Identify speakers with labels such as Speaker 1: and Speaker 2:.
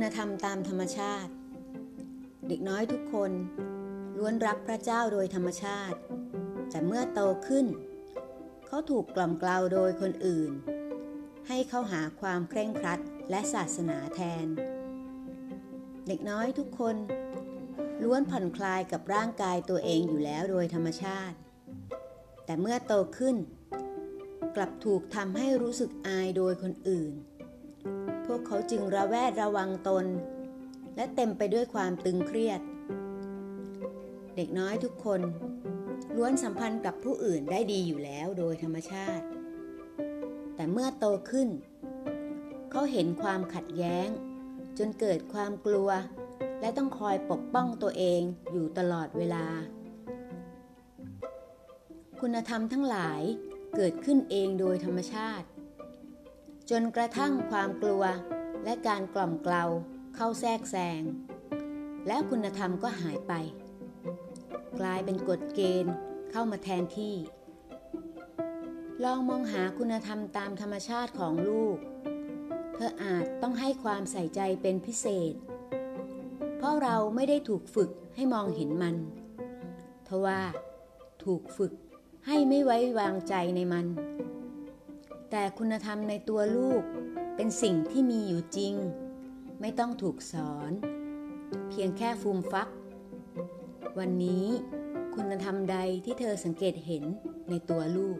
Speaker 1: คุณธรรมตามธรรมชาติ เด็กน้อยทุกคนล้วนรักพระเจ้าโดยธรรมชาติ แต่เมื่อโตขึ้น เขาถูกกล่อมกล่าวโดยคนอื่น ให้เข้าหาความเคร่งครัดและศาสนาแทน เด็กน้อยทุกคน ล้วนผ่อนคลายกับร่างกายตัวเองอยู่แล้วโดยธรรมชาติ แต่เมื่อโตขึ้น กลับถูกทำให้รู้สึกอายโดยคนอื่น กเขาจึงระแวดระวังตน และเต็มไปด้วยความตึงเครียด เด็กน้อยทุกคนล้วนสัมพันธ์กับผู้อื่นได้ดีอยู่แล้วโดยธรรมชาติ แต่เมื่อโตขึ้น เขาเห็นความขัดแย้ง จนเกิดความกลัว และต้องคอยปกป้องตัวเองอยู่ตลอดเวลา คุณธรรมทั้งหลายเกิดขึ้นเองโดยธรรมชาติ จนกระทั่งความกลัวและการกล่อมเกลาเข้าแทรกแซง และคุณธรรมก็หายไป กลายเป็นกฎเกณฑ์เข้ามาแทนที่ ลองมองหาคุณธรรมตามธรรมชาติของลูก เธออาจต้องให้ความใส่ใจเป็นพิเศษ เพราะเราไม่ได้ถูกฝึกให้มองเห็นมัน ทว่า ถูกฝึกให้ไม่ไว้วางใจในมัน แต่คุณธรรมในตัวลูกเป็นสิ่งที่มีอยู่จริง ไม่ต้องถูกสอน เพียงแค่ฟูมฟัก วันนี้คุณธรรมใดที่เธอสังเกตเห็นในตัวลูก